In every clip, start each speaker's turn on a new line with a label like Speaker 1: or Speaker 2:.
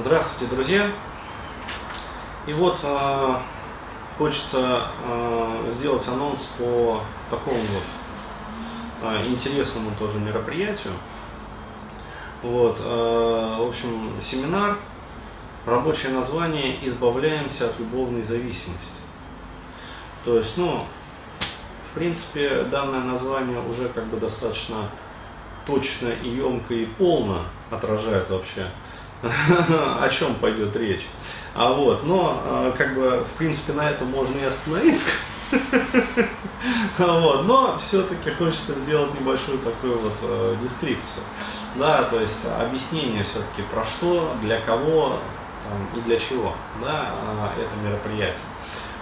Speaker 1: Здравствуйте, друзья! И вот э, хочется э, сделать анонс по такому вот э, интересному тоже мероприятию. Вот, э, в общем, семинар, рабочее название «Избавляемся от любовной зависимости». То есть, ну, в принципе, данное название уже как бы достаточно точно и емко и полно отражает вообще о чем пойдет речь. А вот, но а, как бы в принципе на этом можно и остановиться. Вот, но все-таки хочется сделать небольшую такую вот э, дескрипцию. Да, то есть объяснение все-таки про что, для кого там, и для чего да, э, это мероприятие.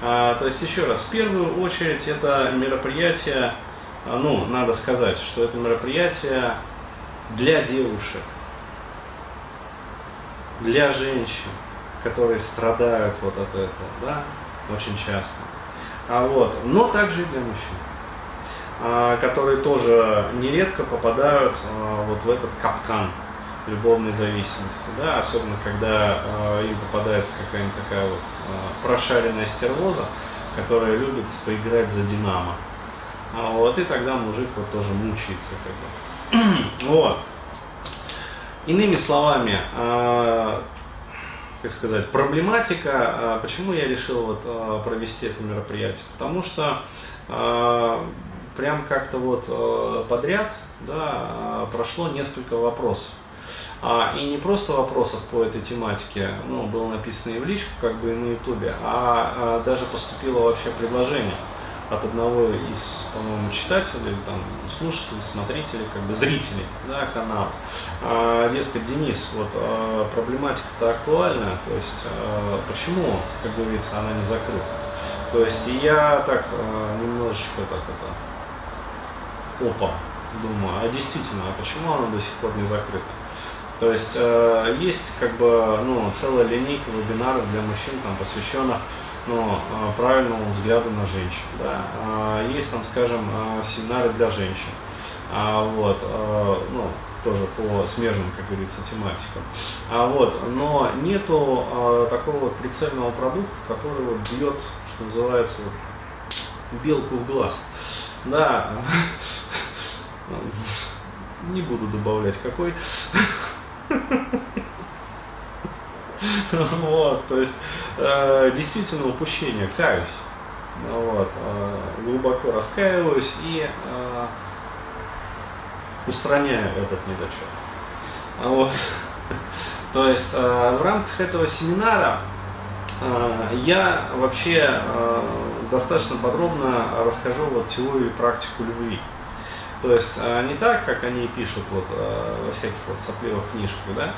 Speaker 1: А, то есть еще раз, в первую очередь это мероприятие, ну, надо сказать, что это мероприятие для девушек, для женщин, которые страдают вот от этого, да, очень часто. А вот, но также и для мужчин, а, которые тоже нередко попадают а, вот в этот капкан любовной зависимости, да, особенно когда а, им попадается какая-нибудь такая вот прошаренная стервоза, которая любит поиграть за Динамо. Вот, и тогда мужик вот тоже мучается как бы. вот. Иными словами, э, как сказать, проблематика, э, почему я решил вот, э, провести это мероприятие? Потому что прям как-то вот подряд да, прошло несколько вопросов. А, и не просто вопросов по этой тематике, ну, было написано и в личку, как бы и на ютубе, а, а даже поступило вообще предложение от одного из, по-моему, читателей, там, слушателей, смотрителей, как бы зрителей да, канала. А, дескать, Денис, вот а, проблематика-то актуальна, то есть а, почему, как говорится, она не закрыта? То есть я так а, немножечко так это, опа, думаю, а действительно, а почему она до сих пор не закрыта? То есть э, есть как бы ну, целая линейка вебинаров для мужчин, там, посвященных ну, а, правильному взгляду на женщин. Да. А, есть там, скажем, а, семинары для женщин. Вот, ну, тоже по смежным, как говорится, тематикам. А вот, но нету такого вот прицельного продукта, который вот бьет, что называется, вот, белку в глаз. Да, не буду добавлять какой. Вот, то есть э, действительно упущение, каюсь. Вот, э, глубоко раскаиваюсь и э, устраняю этот недочет. Вот. То есть э, в рамках этого семинара э, я вообще э, достаточно подробно расскажу вот теорию и практику любви. То есть э, не так, как они пишут вот э, во всяких вот сопливых книжках, да,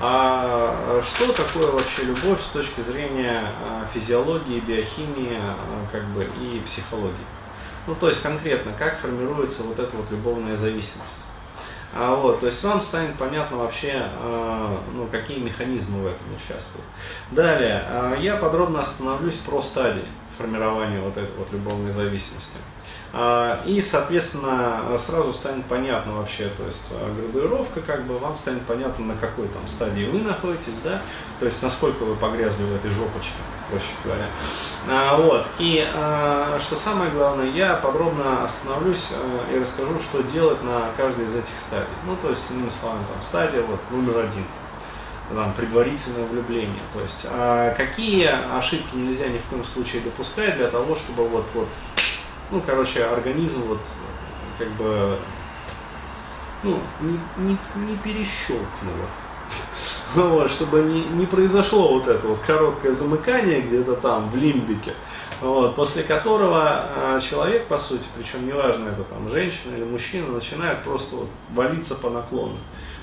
Speaker 1: а что такое вообще любовь с точки зрения физиологии, биохимии, как бы и психологии. Ну, то есть конкретно, как формируется вот эта вот любовная зависимость. А вот, то есть вам станет понятно вообще, ну, какие механизмы в этом участвуют. Далее, я подробно остановлюсь про стадии формирования вот этой вот любовной зависимости. А, и, соответственно, сразу станет понятно вообще, то есть а, градуировка, как бы вам станет понятно, на какой там стадии вы находитесь, да, то есть насколько вы погрязли в этой жопочке, проще говоря. А, вот, и что самое главное, я подробно остановлюсь и расскажу, что делать на каждой из этих стадий. Ну, то есть, иными словами, там, стадия вот номер один там, предварительное влюбление. То есть, а какие ошибки нельзя ни в коем случае допускать для того, чтобы вот, вот ну, короче, организм вот как бы ну, не, не, не перещелкнуло. Вот, чтобы не, не произошло вот это вот короткое замыкание где-то там в лимбике, вот, после которого э, человек, по сути, причем неважно, это там женщина или мужчина, начинает просто вот валиться по наклону.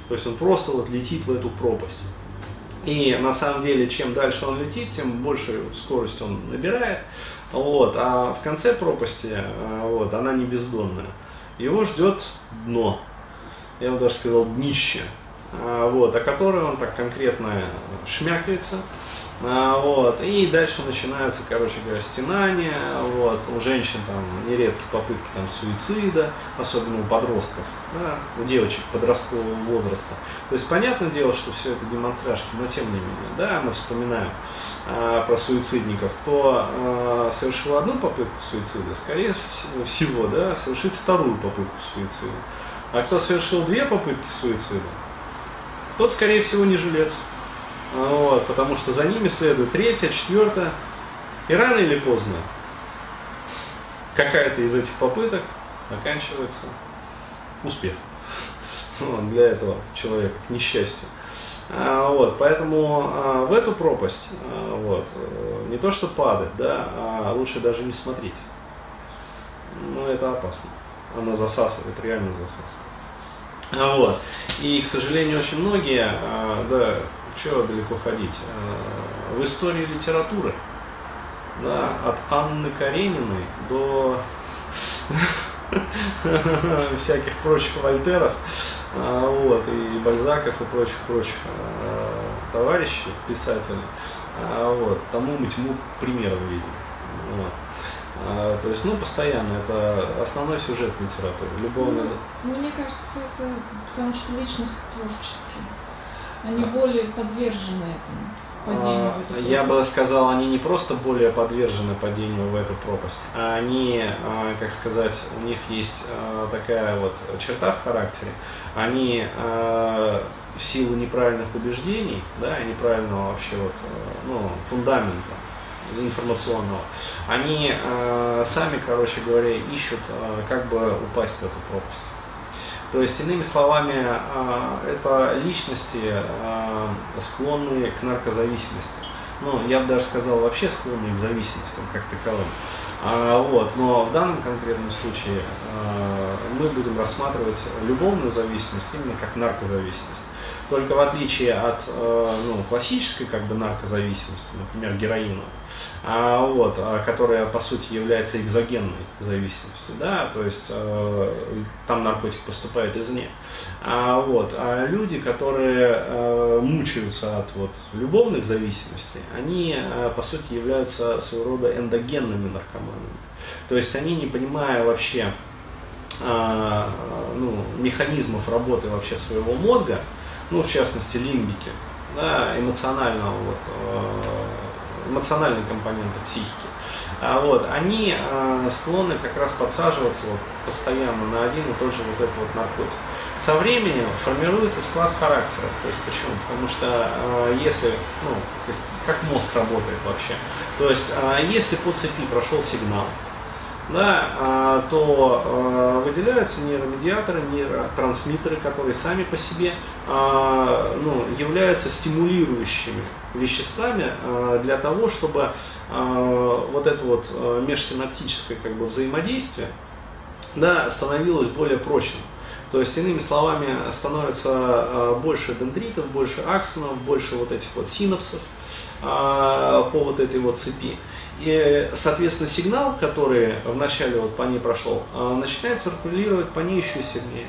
Speaker 1: То есть он просто вот летит в эту пропасть. И на самом деле, чем дальше он летит, тем больше скорость он набирает. Вот, а в конце пропасти, а, вот, она не бездонная. Его ждет дно. Я бы даже сказал днище. А, вот, о которой он так конкретно шмякается. А, вот, и дальше начинаются, короче говоря, стенания, вот, у женщин там нередки попытки там суицида, особенно у подростков, да, у девочек подросткового возраста. То есть, понятное дело, что все это демонстрашки, но тем не менее, да, мы вспоминаем а, про суицидников, кто а, совершил одну попытку суицида, скорее всего, да, совершит вторую попытку суицида. А кто совершил две попытки суицида, тот, скорее всего, не жилец. Вот, потому что за ними следует третья, четвертая. И рано или поздно какая-то из этих попыток оканчивается успех для этого человека, к несчастью. А, вот, поэтому а, в эту пропасть а, вот, э, не то что падать, да, а лучше даже не смотреть. Но это опасно. Оно засасывает, реально засасывает. А, вот. И, к сожалению, очень многие, а, да, чего далеко ходить, а, в истории литературы, да, от Анны Карениной до всяких прочих Вольтеров, вот, и Бальзаков, и прочих-прочих товарищей, писателей, вот, тому мы тьму примеров видим. Вот. А, то есть, ну, постоянно, это основной сюжет литературы, любовный.
Speaker 2: Ну, мне кажется, это потому что личность творческие. Они а. более подвержены этому. Падению в эту
Speaker 1: Я бы сказал, они не просто более подвержены падению в эту пропасть, а они, а, как сказать, у них есть а, такая вот черта в характере. Они в силу неправильных убеждений, да, и неправильного вообще вот, ну, фундамента, информационного, они э, сами, короче говоря, ищут, э, как бы упасть в эту пропасть. То есть, иными словами, э, это личности, э, склонные к наркозависимости. Ну, я бы даже сказал, вообще склонные к зависимостям как таковым. А, вот, но в данном конкретном случае э, мы будем рассматривать любовную зависимость именно как наркозависимость. Только в отличие от э, ну, классической как бы наркозависимости, например, героина, а, вот, а, которая по сути является экзогенной зависимостью, да, то есть э, там наркотик поступает извне. А, вот, а люди, которые э, мучаются от вот, любовных зависимостей, они по сути являются своего рода эндогенными наркоманами. То есть они, не понимая вообще ну, механизмов работы вообще своего мозга, ну, в частности, лимбики, да, эмоционального, вот, э, эмоциональной компоненты психики, а вот, они э, склонны как раз подсаживаться вот, постоянно на один и тот же вот этот вот наркотик. Со временем формируется склад характера. То есть почему? Потому что э, если, ну, как мозг работает вообще, то есть если по цепи прошел сигнал, да, а, то а, выделяются нейромедиаторы, нейротрансмиттеры, которые сами по себе а, ну, являются стимулирующими веществами для того, чтобы вот это вот межсинаптическое как бы, взаимодействие да, становилось более прочным. То есть, иными словами, становится больше дендритов, больше аксонов, больше вот этих вот синапсов по вот этой вот цепи. И, соответственно, сигнал, который вначале вот по ней прошел, а, начинает циркулировать по ней еще сильнее.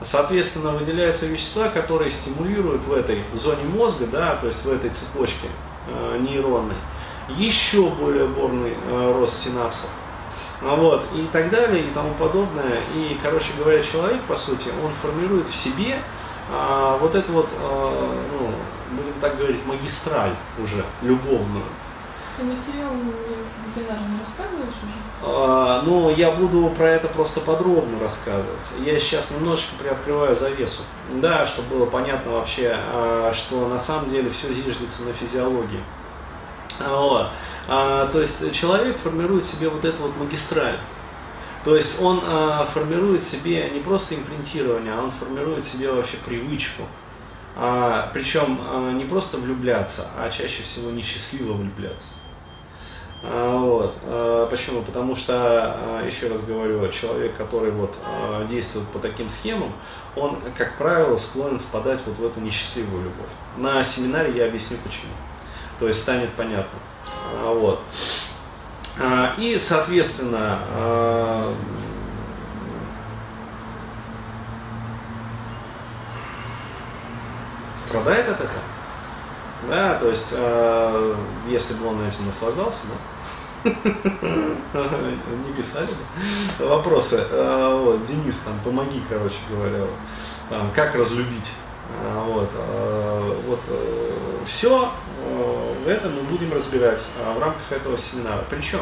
Speaker 1: Соответственно, выделяются вещества, которые стимулируют в этой зоне мозга, да, то есть в этой цепочке э, нейронной, еще более бурный э, рост синапсов. Вот, и так далее, и тому подобное. И, короче говоря, человек, по сути, он формирует в себе а, вот эту вот, а, ну, будем так говорить, магистраль уже, любовную.
Speaker 2: Ты материал вебинар не рассказываешь уже?
Speaker 1: А, ну, я буду про это просто подробно рассказывать. Я сейчас немножечко приоткрываю завесу. Да, чтобы было понятно вообще, а, что на самом деле все зиждется на физиологии. Вот. А, то есть человек формирует себе вот эту вот магистраль. То есть он а, формирует себе не просто импринтирование, а он формирует себе вообще привычку. А, причем а, не просто влюбляться, а чаще всего несчастливо влюбляться. А, вот. А, почему? Потому что, а, еще раз говорю, человек, который вот действует по таким схемам, он, как правило, склонен впадать вот в эту несчастливую любовь. На семинаре я объясню почему. То есть станет понятно. Вот. И, соответственно, страдает от этого. Да, то есть, э, если бы он этим наслаждался, да, не писали бы вопросы. Э, вот, Денис, там, помоги, короче говоря, как разлюбить. Э, вот, э, вот все это мы будем разбирать в рамках этого семинара. Причем,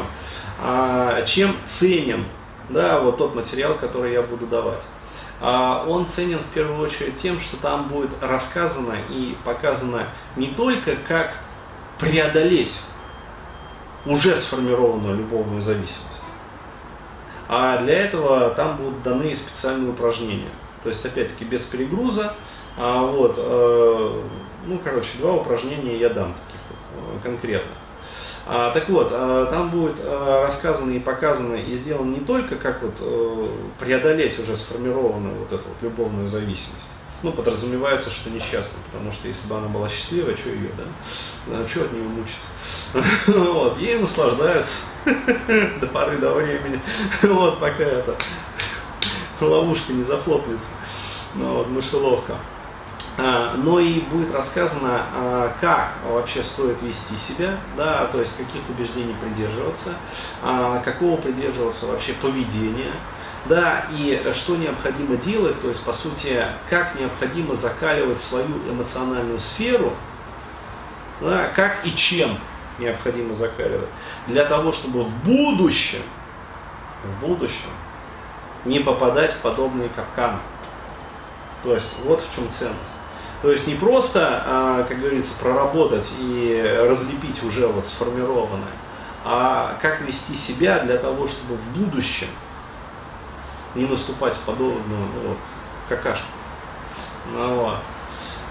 Speaker 1: чем ценен да, вот тот материал, который я буду давать. А, он ценен в первую очередь тем, что там будет рассказано и показано не только как преодолеть уже сформированную любовную зависимость, а для этого там будут даны специальные упражнения. То есть, опять-таки, без перегруза. А, вот, э, ну, короче, два упражнения я дам таких вот, э, конкретно. А, так вот, а, там будет а, рассказано и показано и сделано не только, как вот э, преодолеть уже сформированную вот эту вот любовную зависимость. Ну, подразумевается, что несчастна, потому что если бы она была счастливая, что ее, да? Что от нее мучиться? Вот, ей наслаждаются до поры до времени, вот, пока это ловушка не захлопнется, ну, вот, мышеловка. А, но и будет рассказано, а, как вообще стоит вести себя, да, то есть каких убеждений придерживаться, а, какого придерживаться вообще поведения, да, и что необходимо делать, то есть, по сути, как необходимо закаливать свою эмоциональную сферу, да, как и чем необходимо закаливать, для того, чтобы в будущем, в будущем не попадать в подобные капканы. То есть, вот в чем ценность. То есть не просто, а, как говорится, проработать и разлепить уже вот сформированное, а как вести себя для того, чтобы в будущем не наступать в подобную ну, вот, какашку. Ну, вот.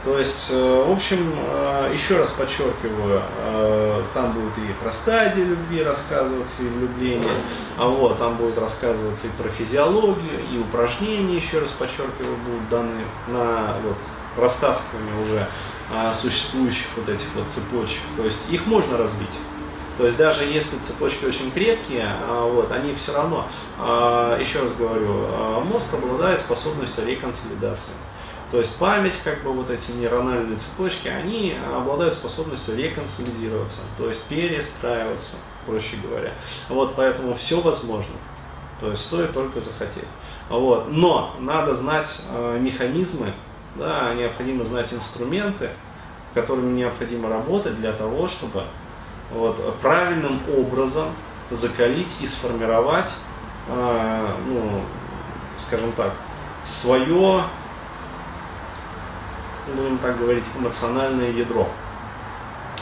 Speaker 1: То есть, э, в общем, э, еще раз подчеркиваю, э, там будет и про стадии любви рассказываться, и влюбление, а вот там будет рассказываться и про физиологию, и упражнения, еще раз подчеркиваю, будут даны на вот, растаскивание уже а, существующих вот этих вот цепочек. То есть их можно разбить. То есть даже если цепочки очень крепкие, а, вот, они все равно, а, еще раз говорю, а, мозг обладает способностью реконсолидации. То есть память, как бы вот эти нейрональные цепочки, они обладают способностью реконсолидироваться, то есть перестраиваться, проще говоря. Вот поэтому все возможно. То есть стоит только захотеть. Вот. Но надо знать механизмы да, необходимо знать инструменты, которыми необходимо работать для того, чтобы вот, правильным образом закалить и сформировать, э, ну, скажем так, свое, будем так говорить, эмоциональное ядро.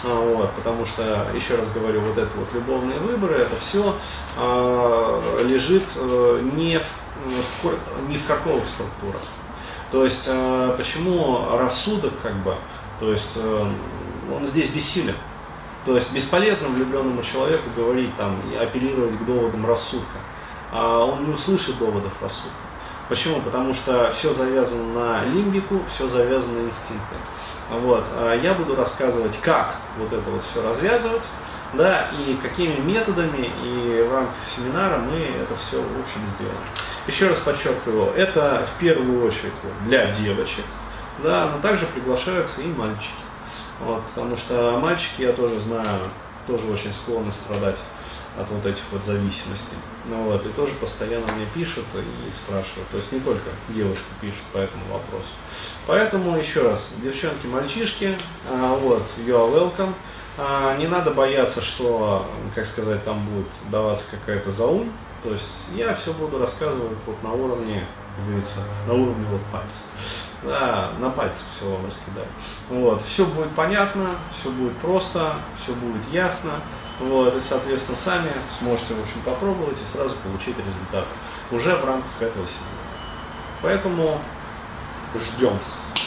Speaker 1: А, вот, потому что, еще раз говорю, вот это вот любовные выборы, это все э, лежит э, не, в, в, не в каковых структурах. То есть, э, почему рассудок, как бы, то есть, э, он здесь бессилен. То есть, бесполезно влюбленному человеку говорить, там, и апеллировать к доводам рассудка. А он не услышит доводов рассудка. Почему? Потому что все завязано на лимбику, все завязано на инстинкты. Вот. А я буду рассказывать, как вот это вот все развязывать, да, и какими методами, и в рамках семинара мы это все в общем сделаем. Еще раз подчеркиваю, это в первую очередь для девочек, да, но также приглашаются и мальчики. Вот, потому что мальчики, я тоже знаю, тоже очень склонны страдать от вот этих вот зависимостей. Ну вот, и тоже постоянно мне пишут и спрашивают. То есть не только девушки пишут по этому вопросу. Поэтому еще раз, девчонки, мальчишки, а, вот, you are welcome. А, не надо бояться, что, как сказать, там будет даваться какая-то заум. То есть я все буду рассказывать вот на уровне, говорится, на уровне вот пальцев. Да, на пальцах все вам раскидаю. Вот, все будет понятно, все будет просто, все будет ясно. Вот, и, соответственно, сами сможете, в общем, попробовать и сразу получить результат уже в рамках этого семинара. Поэтому ждем. -с.